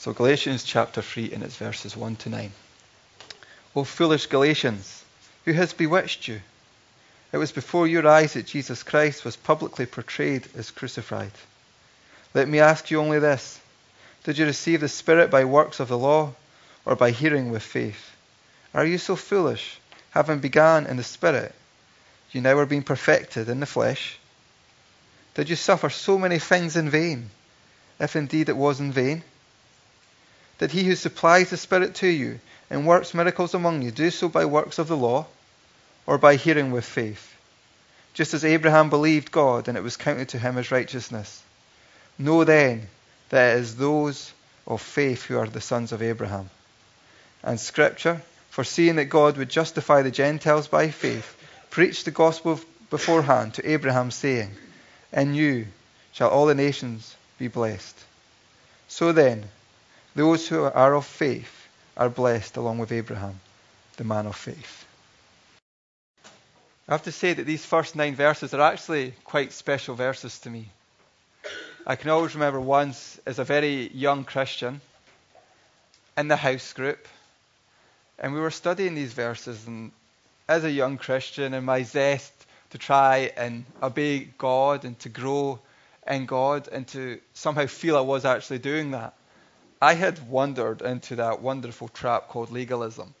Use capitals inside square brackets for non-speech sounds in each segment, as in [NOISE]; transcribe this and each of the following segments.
So, Galatians chapter 3, and it's verses 1 to 9. O foolish Galatians, who has bewitched you? It was before your eyes that Jesus Christ was publicly portrayed as crucified. Let me ask you only this Did you receive the Spirit by works of the law, or by hearing with faith? Are you so foolish, having begun in the Spirit? You now are being perfected in the flesh. Did you suffer so many things in vain, if indeed it was in vain? That he who supplies the Spirit to you and works miracles among you do so by works of the law or by hearing with faith? Just as Abraham believed God and it was counted to him as righteousness. Know then that it is those of faith who are the sons of Abraham. And Scripture, foreseeing that God would justify the Gentiles by faith, preached the gospel beforehand to Abraham, saying, In you shall all the nations be blessed. So then, those who are of faith are blessed along with Abraham, the man of faith. I have to say that these first nine verses are actually quite special verses to me. I can always remember once as a very young Christian in the house group, and we were studying these verses, and as a young Christian, and my zest to try and obey God and to grow in God and to somehow feel I was actually doing that. I had wandered into that wonderful trap called legalism.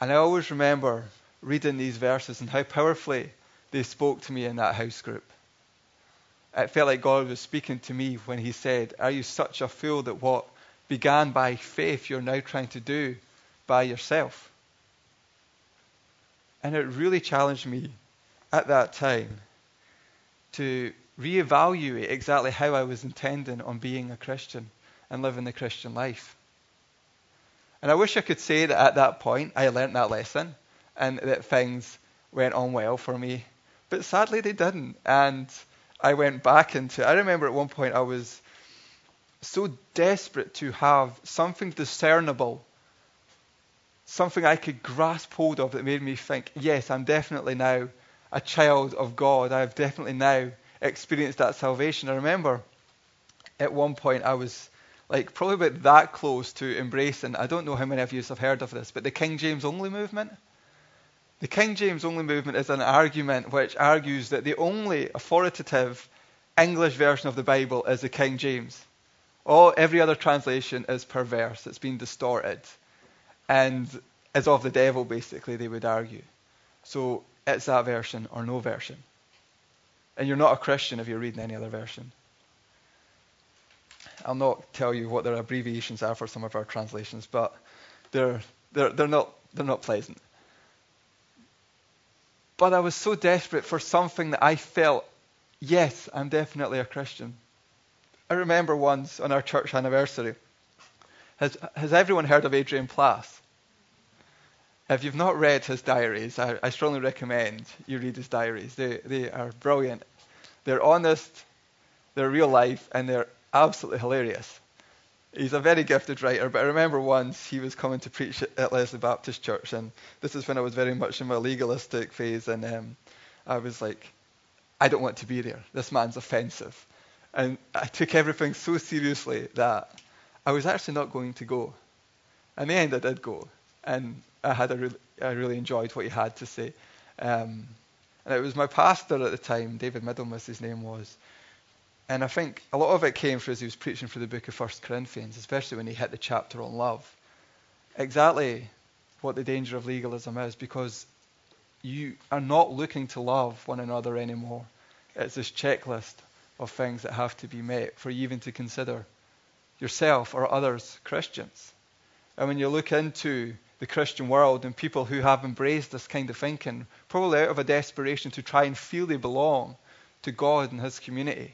And I always remember reading these verses and how powerfully they spoke to me in that house group. It felt like God was speaking to me when He said, Are you such a fool that what began by faith you're now trying to do by yourself? And it really challenged me at that time to reevaluate exactly how I was intending on being a Christian and living the Christian life. And I wish I could say that at that point I learnt that lesson and that things went on well for me. But sadly they didn't. And I went back into I remember at one point I was so desperate to have something discernible, something I could grasp hold of that made me think, yes, I'm definitely now a child of God. I've definitely now experienced that salvation. I remember at one point I was like probably about that close to embracing. I don't know how many of you have heard of this, but the King James only movement. The King James only movement is an argument which argues that the only authoritative English version of the Bible is the King James. All every other translation is perverse. It's been distorted, and is of the devil. Basically, they would argue. So it's that version or no version. And you're not a Christian if you're reading any other version. I'll not tell you what their abbreviations are for some of our translations, but they're, they're, they're, not, they're not pleasant. But I was so desperate for something that I felt, yes, I'm definitely a Christian. I remember once on our church anniversary, has, has everyone heard of Adrian Plass? If you've not read his diaries, I, I strongly recommend you read his diaries. They, they are brilliant. They're honest, they're real life, and they're absolutely hilarious. He's a very gifted writer, but I remember once he was coming to preach at Leslie Baptist Church, and this is when I was very much in my legalistic phase, and um, I was like, I don't want to be there. This man's offensive. And I took everything so seriously that I was actually not going to go. In the end, I did go, and I had a really, I really enjoyed what he had to say. Um, and it was my pastor at the time, David Middlemas, his name was, and I think a lot of it came from as he was preaching for the book of First Corinthians, especially when he hit the chapter on love. Exactly what the danger of legalism is, because you are not looking to love one another anymore. It's this checklist of things that have to be met for you even to consider yourself or others Christians. And when you look into the Christian world and people who have embraced this kind of thinking, probably out of a desperation to try and feel they belong to God and His community,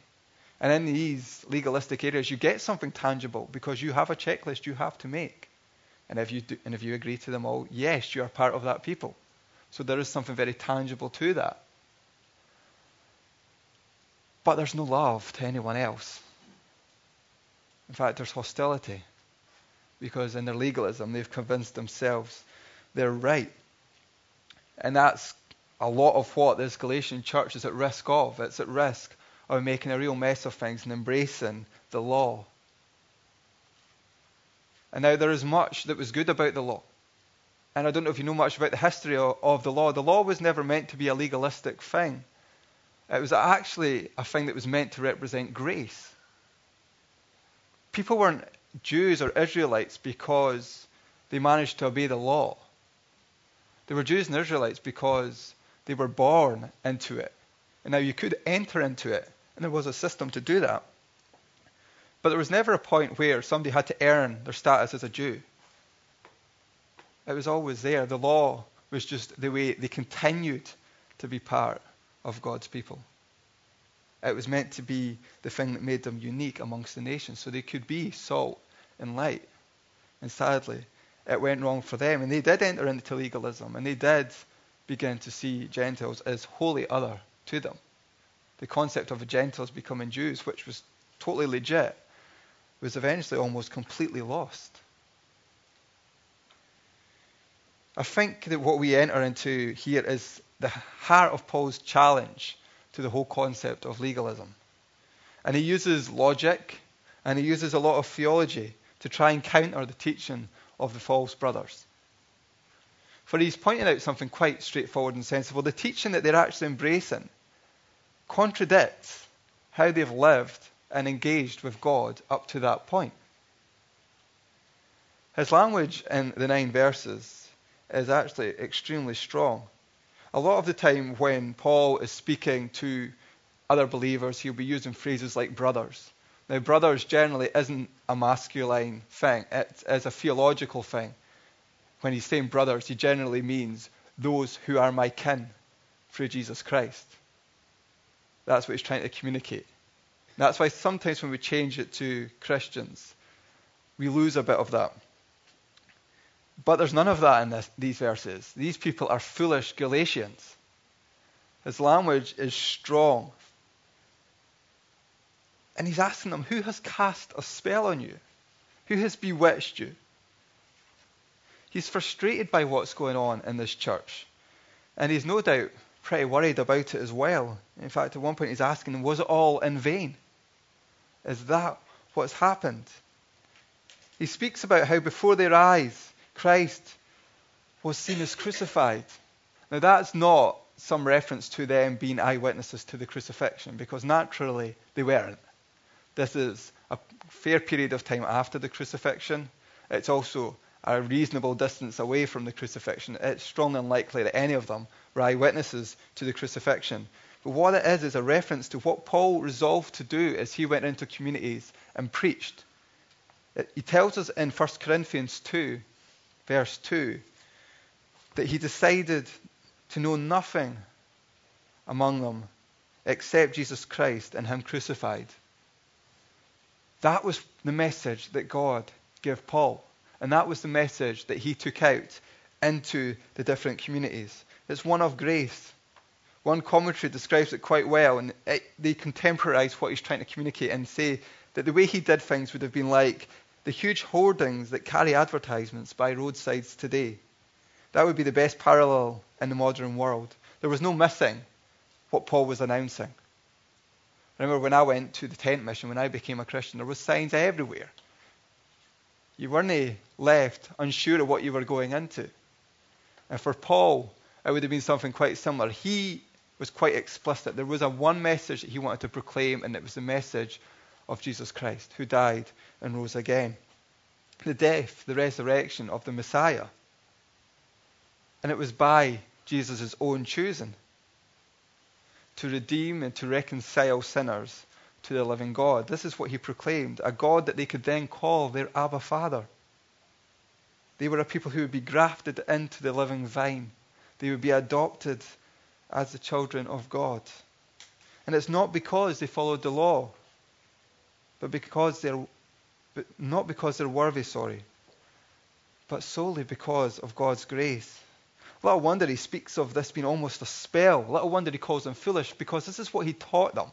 and in these legalistic areas, you get something tangible because you have a checklist you have to make. And if you, do, and if you agree to them all, yes, you are part of that people. So there is something very tangible to that. But there's no love to anyone else. In fact, there's hostility. Because in their legalism, they've convinced themselves they're right. And that's a lot of what this Galatian church is at risk of. It's at risk of making a real mess of things and embracing the law. And now there is much that was good about the law. And I don't know if you know much about the history of, the law. The law was never meant to be a legalistic thing. It was actually a thing that was meant to represent grace. People weren't Jews or Israelites because they managed to obey the law. They were Jews and Israelites because they were born into it. And now you could enter into it, and there was a system to do that. But there was never a point where somebody had to earn their status as a Jew. It was always there. The law was just the way they continued to be part of God's people. It was meant to be the thing that made them unique amongst the nations, so they could be salt and light. And sadly, it went wrong for them, and they did enter into legalism, and they did begin to see Gentiles as wholly other to them. The concept of the Gentiles becoming Jews, which was totally legit, was eventually almost completely lost. I think that what we enter into here is the heart of Paul's challenge to the whole concept of legalism. And he uses logic and he uses a lot of theology to try and counter the teaching of the false brothers. For he's pointing out something quite straightforward and sensible. The teaching that they're actually embracing contradicts how they've lived and engaged with God up to that point. His language in the nine verses is actually extremely strong. A lot of the time, when Paul is speaking to other believers, he'll be using phrases like brothers. Now, brothers generally isn't a masculine thing, it's, it's a theological thing. When he's saying brothers, he generally means those who are my kin through Jesus Christ. That's what he's trying to communicate. That's why sometimes when we change it to Christians, we lose a bit of that. But there's none of that in this, these verses. These people are foolish Galatians. His language is strong. And he's asking them, Who has cast a spell on you? Who has bewitched you? He's frustrated by what's going on in this church. And he's no doubt pretty worried about it as well. In fact, at one point he's asking Was it all in vain? Is that what's happened? He speaks about how before their eyes, Christ was seen as crucified. Now, that's not some reference to them being eyewitnesses to the crucifixion, because naturally they weren't. This is a fair period of time after the crucifixion. It's also a reasonable distance away from the crucifixion. It's strongly unlikely that any of them were eyewitnesses to the crucifixion. But what it is is a reference to what Paul resolved to do as he went into communities and preached. He tells us in 1 Corinthians 2 verse 2, that he decided to know nothing among them except Jesus Christ and Him crucified. That was the message that God gave Paul. And that was the message that he took out into the different communities. It's one of grace. One commentary describes it quite well, and it, they contemporize what he's trying to communicate and say that the way he did things would have been like the huge hoardings that carry advertisements by roadsides today. That would be the best parallel in the modern world. There was no missing what Paul was announcing. Remember when I went to the tent mission, when I became a Christian, there were signs everywhere. You weren't left unsure of what you were going into. And for Paul, it would have been something quite similar. He was quite explicit. There was a one message that he wanted to proclaim, and it was the message of Jesus Christ, who died and rose again. The death, the resurrection of the Messiah. And it was by Jesus' own choosing to redeem and to reconcile sinners to the living God. This is what he proclaimed a God that they could then call their Abba Father. They were a people who would be grafted into the living vine, they would be adopted as the children of God. And it's not because they followed the law, but because they're but not because they're worthy, sorry, but solely because of God's grace. Little wonder he speaks of this being almost a spell. Little wonder he calls them foolish because this is what he taught them.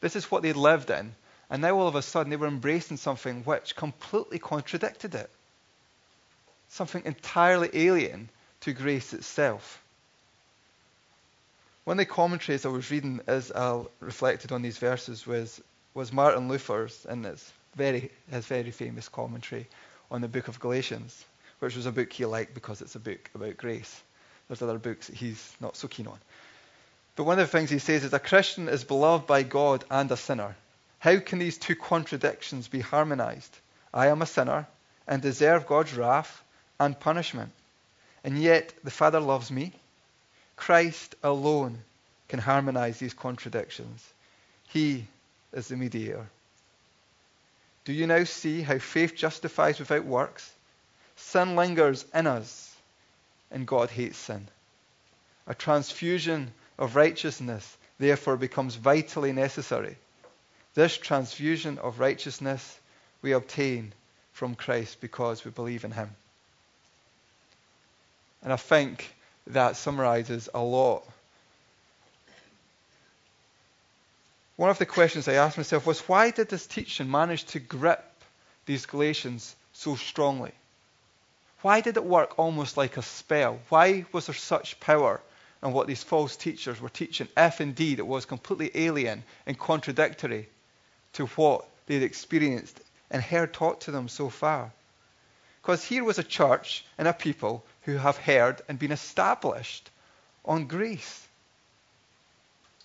This is what they lived in. And now all of a sudden they were embracing something which completely contradicted it. Something entirely alien to grace itself. One of the commentaries I was reading as I reflected on these verses was was Martin Luther's and his very, his very famous commentary on the book of Galatians, which was a book he liked because it's a book about grace. There's other books that he's not so keen on. But one of the things he says is a Christian is beloved by God and a sinner. How can these two contradictions be harmonized? I am a sinner and deserve God's wrath and punishment. And yet the Father loves me. Christ alone can harmonize these contradictions. He is the mediator. Do you now see how faith justifies without works? Sin lingers in us, and God hates sin. A transfusion of righteousness therefore becomes vitally necessary. This transfusion of righteousness we obtain from Christ because we believe in Him. And I think that summarizes a lot. One of the questions I asked myself was why did this teaching manage to grip these Galatians so strongly? Why did it work almost like a spell? Why was there such power in what these false teachers were teaching, if indeed it was completely alien and contradictory to what they'd experienced and heard taught to them so far? Because here was a church and a people who have heard and been established on grace.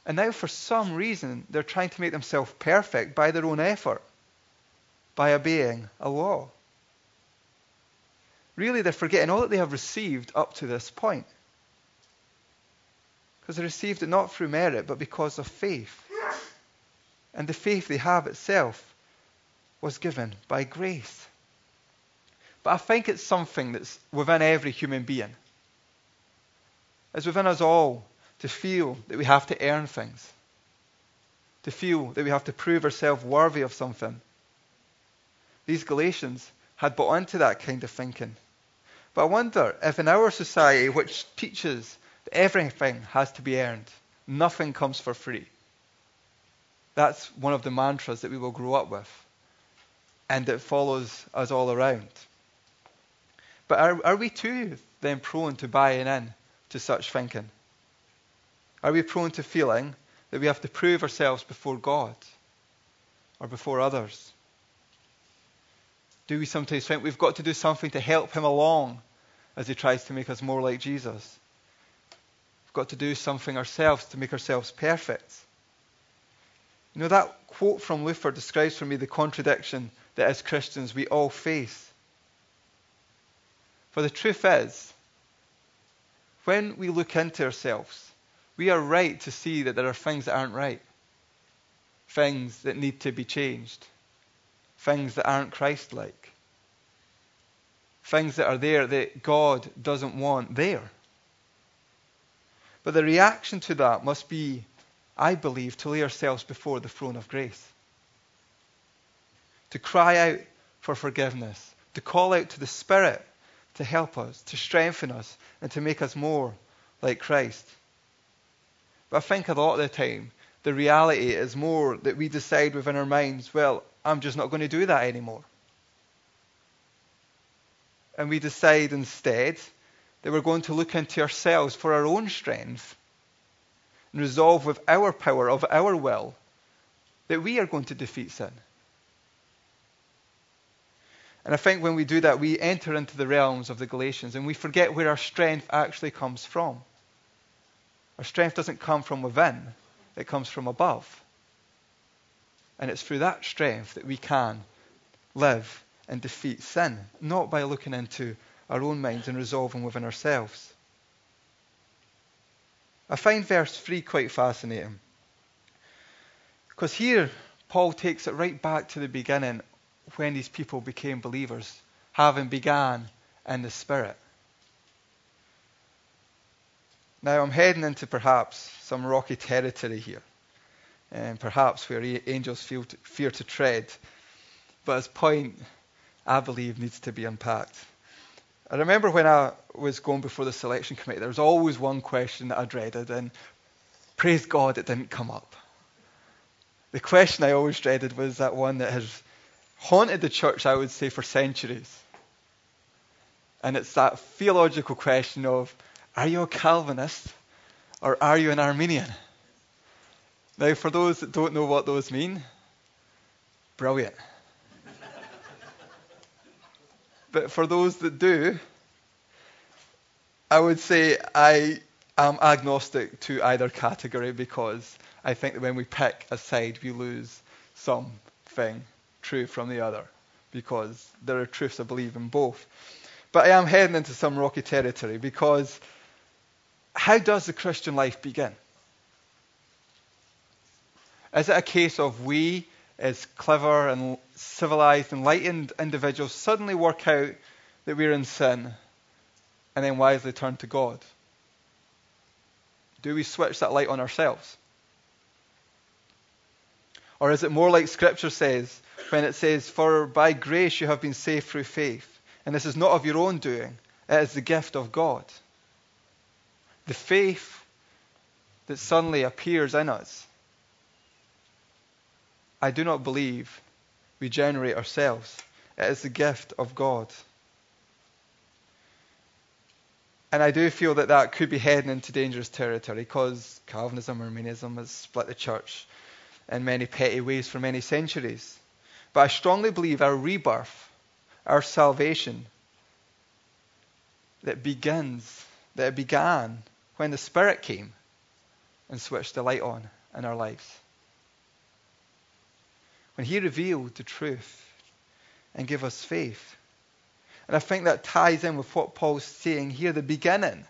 And now, for some reason, they're trying to make themselves perfect by their own effort, by obeying a law. Really, they're forgetting all that they have received up to this point. Because they received it not through merit, but because of faith. And the faith they have itself was given by grace. But I think it's something that's within every human being. It's within us all to feel that we have to earn things, to feel that we have to prove ourselves worthy of something. These Galatians had bought into that kind of thinking. But I wonder if in our society, which teaches that everything has to be earned, nothing comes for free, that's one of the mantras that we will grow up with and it follows us all around. But are, are we too then prone to buying in to such thinking? Are we prone to feeling that we have to prove ourselves before God or before others? Do we sometimes think we've got to do something to help him along as he tries to make us more like Jesus? We've got to do something ourselves to make ourselves perfect. You know, that quote from Luther describes for me the contradiction that as Christians we all face. For the truth is, when we look into ourselves, we are right to see that there are things that aren't right, things that need to be changed, things that aren't Christ like, things that are there that God doesn't want there. But the reaction to that must be, I believe, to lay ourselves before the throne of grace. To cry out for forgiveness, to call out to the Spirit to help us, to strengthen us, and to make us more like Christ. But I think a lot of the time, the reality is more that we decide within our minds, well, I'm just not going to do that anymore. And we decide instead that we're going to look into ourselves for our own strength and resolve with our power of our will that we are going to defeat sin. And I think when we do that, we enter into the realms of the Galatians and we forget where our strength actually comes from. Our strength doesn't come from within, it comes from above. And it's through that strength that we can live and defeat sin, not by looking into our own minds and resolving within ourselves. I find verse 3 quite fascinating. Because here, Paul takes it right back to the beginning when these people became believers, having began in the Spirit. Now, I'm heading into perhaps some rocky territory here, and perhaps where angels feel to, fear to tread. But his point, I believe, needs to be unpacked. I remember when I was going before the selection committee, there was always one question that I dreaded, and praise God it didn't come up. The question I always dreaded was that one that has haunted the church, I would say, for centuries. And it's that theological question of are you a Calvinist or are you an Arminian? Now, for those that don't know what those mean, brilliant. [LAUGHS] But for those that do, I would say I am agnostic to either category because I think that when we pick a side, we lose something true from the other because there are truths I believe in both. But I am heading into some rocky territory because how does the Christian life begin? Is it a case of we, as clever and civilized, enlightened individuals, suddenly work out that we're in sin and then wisely turn to God? Do we switch that light on ourselves? Or is it more like Scripture says when it says, For by grace you have been saved through faith, and this is not of your own doing, it is the gift of God? The faith that suddenly appears in us. I do not believe we generate ourselves. It is the gift of God. And I do feel that that could be heading into dangerous territory because Calvinism, Arminianism has split the church in many petty ways for many centuries. But I strongly believe our rebirth, our salvation, that begins, that it began when the Spirit came and switched the light on in our lives. When He revealed the truth and gave us faith. And I think that ties in with what Paul's saying here. The beginning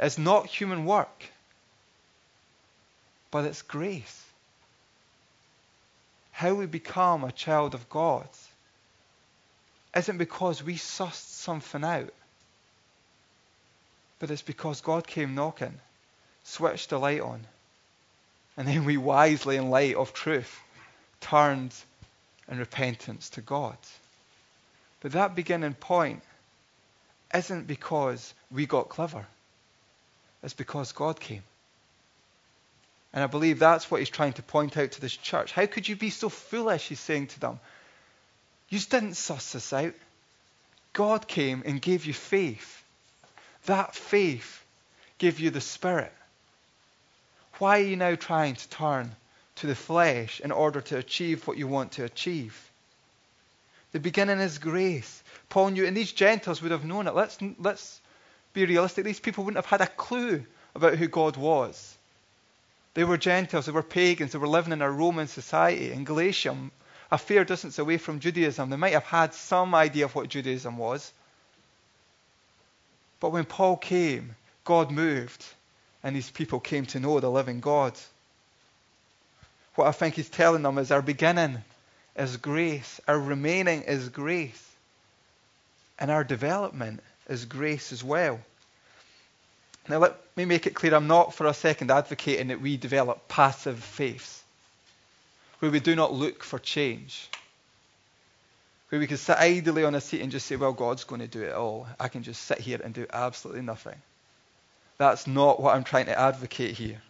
is not human work, but it's grace. How we become a child of God isn't because we sussed something out, but it's because God came knocking, switched the light on, and then we wisely, in light of truth, turned in repentance to God. But that beginning point isn't because we got clever. It's because God came. And I believe that's what he's trying to point out to this church. How could you be so foolish, he's saying to them. You didn't suss this out. God came and gave you faith. That faith gave you the Spirit. Why are you now trying to turn to the flesh in order to achieve what you want to achieve? The beginning is grace. Paul knew, and these Gentiles would have known it. Let's, let's be realistic. These people wouldn't have had a clue about who God was. They were Gentiles, they were pagans, they were living in a Roman society. In Galatia, a fair distance away from Judaism, they might have had some idea of what Judaism was. But when Paul came, God moved, and these people came to know the living God. What I think he's telling them is our beginning is grace. Our remaining is grace. And our development is grace as well. Now, let me make it clear I'm not for a second advocating that we develop passive faiths, where we do not look for change, where we can sit idly on a seat and just say, Well, God's going to do it all. I can just sit here and do absolutely nothing. That's not what I'm trying to advocate here.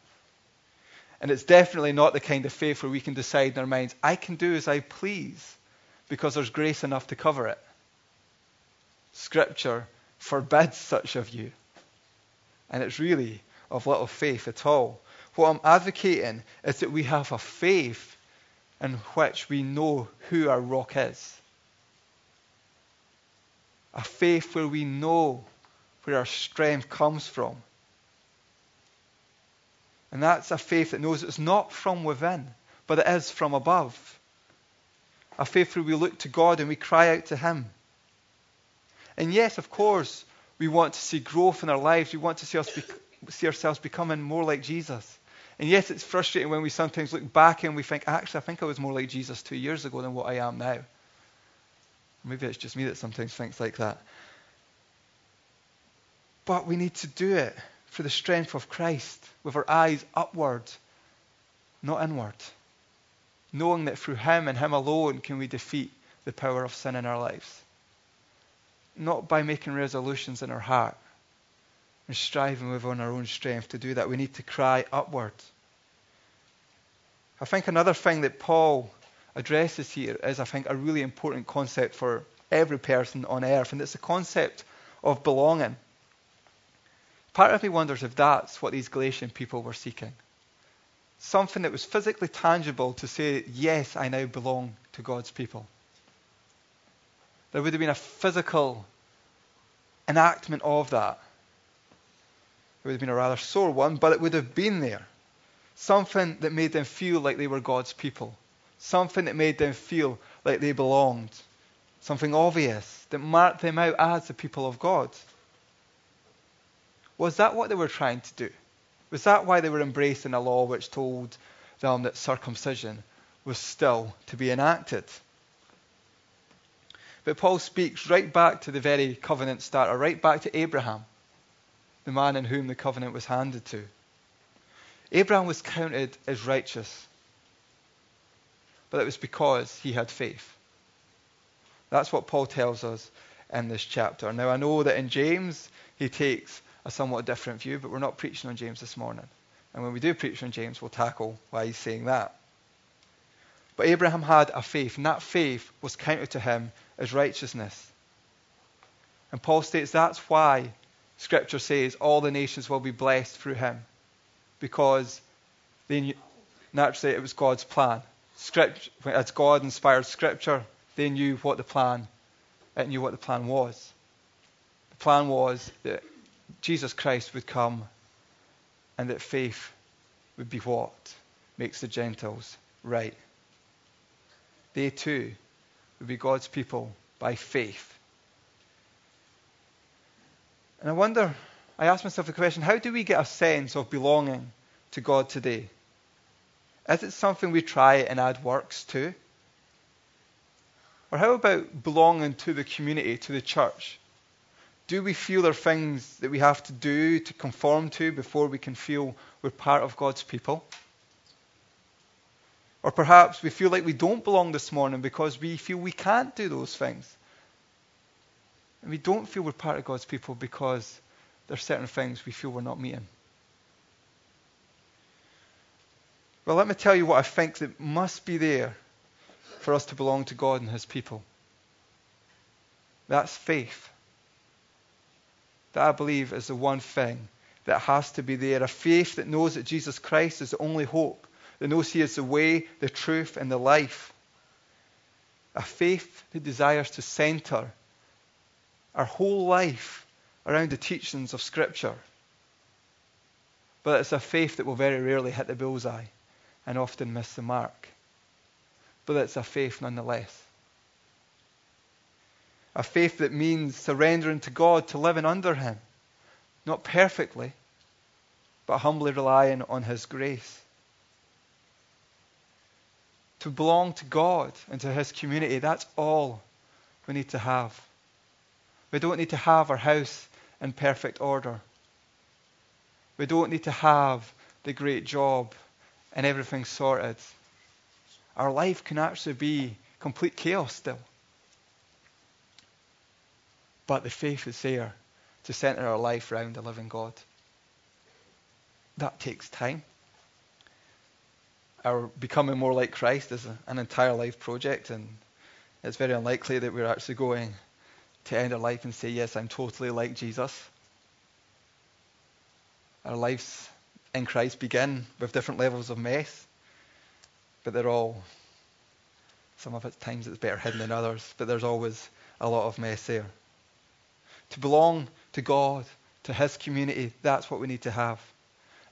And it's definitely not the kind of faith where we can decide in our minds, I can do as I please because there's grace enough to cover it. Scripture forbids such of you. And it's really of little faith at all. What I'm advocating is that we have a faith in which we know who our rock is. A faith where we know where our strength comes from. And that's a faith that knows it's not from within, but it is from above. A faith where we look to God and we cry out to Him. And yes, of course, we want to see growth in our lives. We want to see, be- see ourselves becoming more like Jesus. And yes, it's frustrating when we sometimes look back and we think, actually, I think I was more like Jesus two years ago than what I am now. Maybe it's just me that sometimes thinks like that. But we need to do it for the strength of Christ with our eyes upward, not inward. Knowing that through Him and Him alone can we defeat the power of sin in our lives. Not by making resolutions in our heart and striving within our own strength to do that. We need to cry upward. I think another thing that Paul addresses here is, I think, a really important concept for every person on earth, and it's the concept of belonging. Part of me wonders if that's what these Galatian people were seeking. Something that was physically tangible to say, yes, I now belong to God's people. There would have been a physical enactment of that. It would have been a rather sore one, but it would have been there. Something that made them feel like they were God's people. Something that made them feel like they belonged. Something obvious that marked them out as the people of God. Was that what they were trying to do? Was that why they were embracing a law which told them that circumcision was still to be enacted? But Paul speaks right back to the very covenant starter, right back to Abraham, the man in whom the covenant was handed to. Abraham was counted as righteous, but it was because he had faith. That's what Paul tells us in this chapter. Now, I know that in James, he takes a somewhat different view, but we're not preaching on James this morning. And when we do preach on James, we'll tackle why he's saying that. But Abraham had a faith, and that faith was counted to him as righteousness. And Paul states that's why Scripture says all the nations will be blessed through him, because they knew, naturally it was God's plan. Scripture, as God inspired Scripture, they knew what the plan, it knew what the plan was. The plan was that Jesus Christ would come and that faith would be what makes the Gentiles right. They too would be God's people by faith. And I wonder, I ask myself the question how do we get a sense of belonging to God today? Is it something we try and add works to? Or how about belonging to the community, to the church? Do we feel there are things that we have to do to conform to before we can feel we're part of God's people? Or perhaps we feel like we don't belong this morning because we feel we can't do those things. And we don't feel we're part of God's people because there are certain things we feel we're not meeting. Well, let me tell you what I think that must be there for us to belong to God and His people. That's faith. That I believe is the one thing that has to be there. A faith that knows that Jesus Christ is the only hope, that knows He is the way, the truth, and the life. A faith that desires to center our whole life around the teachings of Scripture. But it's a faith that will very rarely hit the bullseye and often miss the mark. But it's a faith nonetheless. A faith that means surrendering to God, to living under Him. Not perfectly, but humbly relying on His grace. To belong to God and to His community, that's all we need to have. We don't need to have our house in perfect order. We don't need to have the great job and everything sorted. Our life can actually be complete chaos still. But the faith is there to center our life around the living God. That takes time. Our becoming more like Christ is an entire life project, and it's very unlikely that we're actually going to end our life and say, Yes, I'm totally like Jesus. Our lives in Christ begin with different levels of mess, but they're all, some of it times it's better hidden than others, but there's always a lot of mess there. To belong to God, to His community, that's what we need to have.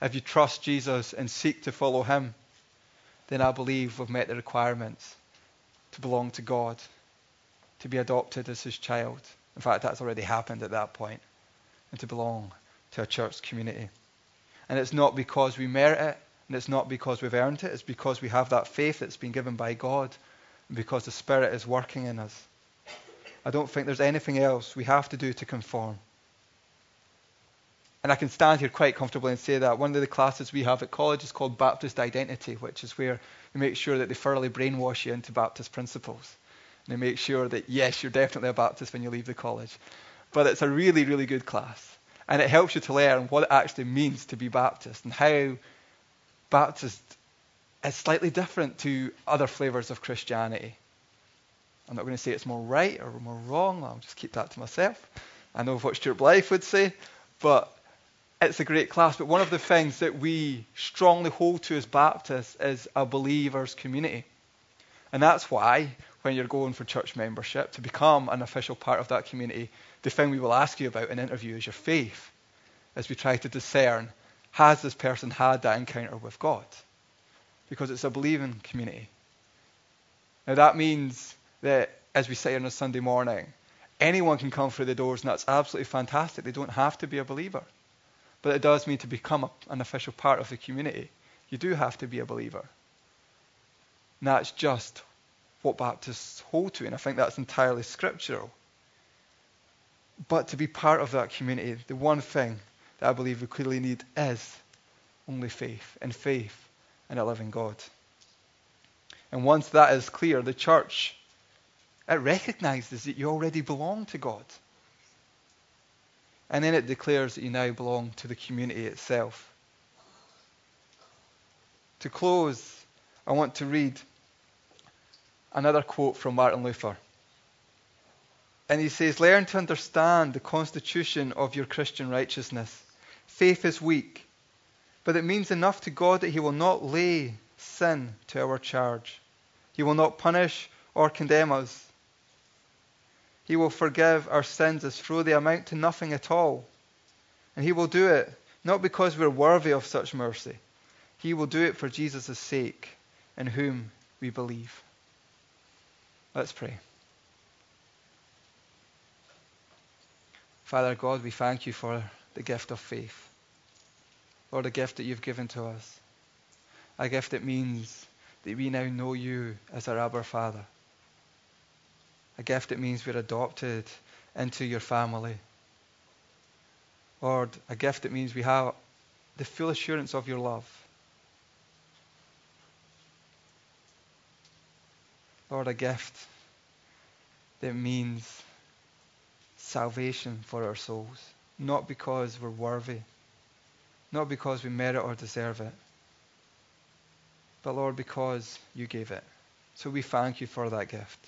If you trust Jesus and seek to follow Him, then I believe we've met the requirements to belong to God, to be adopted as His child. In fact, that's already happened at that point, and to belong to a church community. And it's not because we merit it, and it's not because we've earned it, it's because we have that faith that's been given by God, and because the Spirit is working in us. I don't think there's anything else we have to do to conform. And I can stand here quite comfortably and say that one of the classes we have at college is called Baptist Identity, which is where we make sure that they thoroughly brainwash you into Baptist principles. And they make sure that, yes, you're definitely a Baptist when you leave the college. But it's a really, really good class. And it helps you to learn what it actually means to be Baptist and how Baptist is slightly different to other flavors of Christianity. I'm not going to say it's more right or more wrong. I'll just keep that to myself. I know what Stuart Blythe would say, but it's a great class. But one of the things that we strongly hold to as Baptists is a believer's community. And that's why when you're going for church membership, to become an official part of that community, the thing we will ask you about in interview is your faith, as we try to discern has this person had that encounter with God? Because it's a believing community. Now that means that, as we say on a Sunday morning, anyone can come through the doors, and that's absolutely fantastic. They don't have to be a believer. But it does mean to become a, an official part of the community, you do have to be a believer. And that's just what Baptists hold to, and I think that's entirely scriptural. But to be part of that community, the one thing that I believe we clearly need is only faith, and faith in a living God. And once that is clear, the church, it recognizes that you already belong to God. And then it declares that you now belong to the community itself. To close, I want to read another quote from Martin Luther. And he says, Learn to understand the constitution of your Christian righteousness. Faith is weak, but it means enough to God that He will not lay sin to our charge. He will not punish or condemn us. He will forgive our sins as though they amount to nothing at all. And He will do it not because we're worthy of such mercy. He will do it for Jesus' sake, in whom we believe. Let's pray. Father God, we thank you for the gift of faith. Lord, a gift that you've given to us. A gift that means that we now know you as our Abba Father. A gift that means we're adopted into your family. Lord, a gift that means we have the full assurance of your love. Lord, a gift that means salvation for our souls, not because we're worthy, not because we merit or deserve it, but Lord, because you gave it. So we thank you for that gift.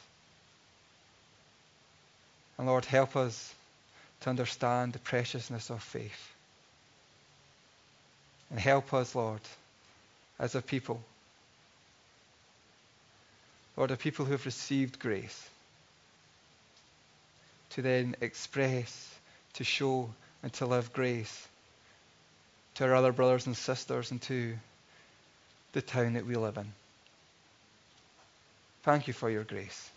And Lord, help us to understand the preciousness of faith. And help us, Lord, as a people Lord, the people who have received grace to then express, to show, and to live grace to our other brothers and sisters and to the town that we live in. Thank you for your grace.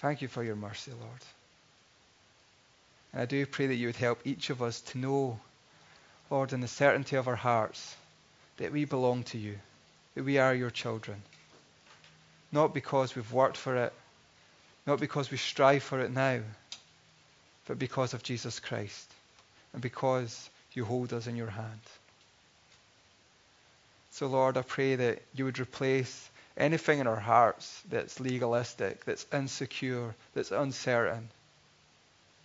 Thank you for your mercy, Lord. And I do pray that you would help each of us to know, Lord, in the certainty of our hearts, that we belong to you, that we are your children not because we've worked for it, not because we strive for it now, but because of Jesus Christ and because you hold us in your hand. So, Lord, I pray that you would replace anything in our hearts that's legalistic, that's insecure, that's uncertain,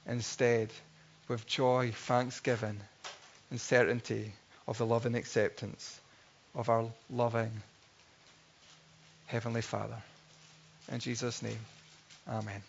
instead with joy, thanksgiving, and certainty of the love and acceptance of our loving Heavenly Father. In Jesus' name, amen.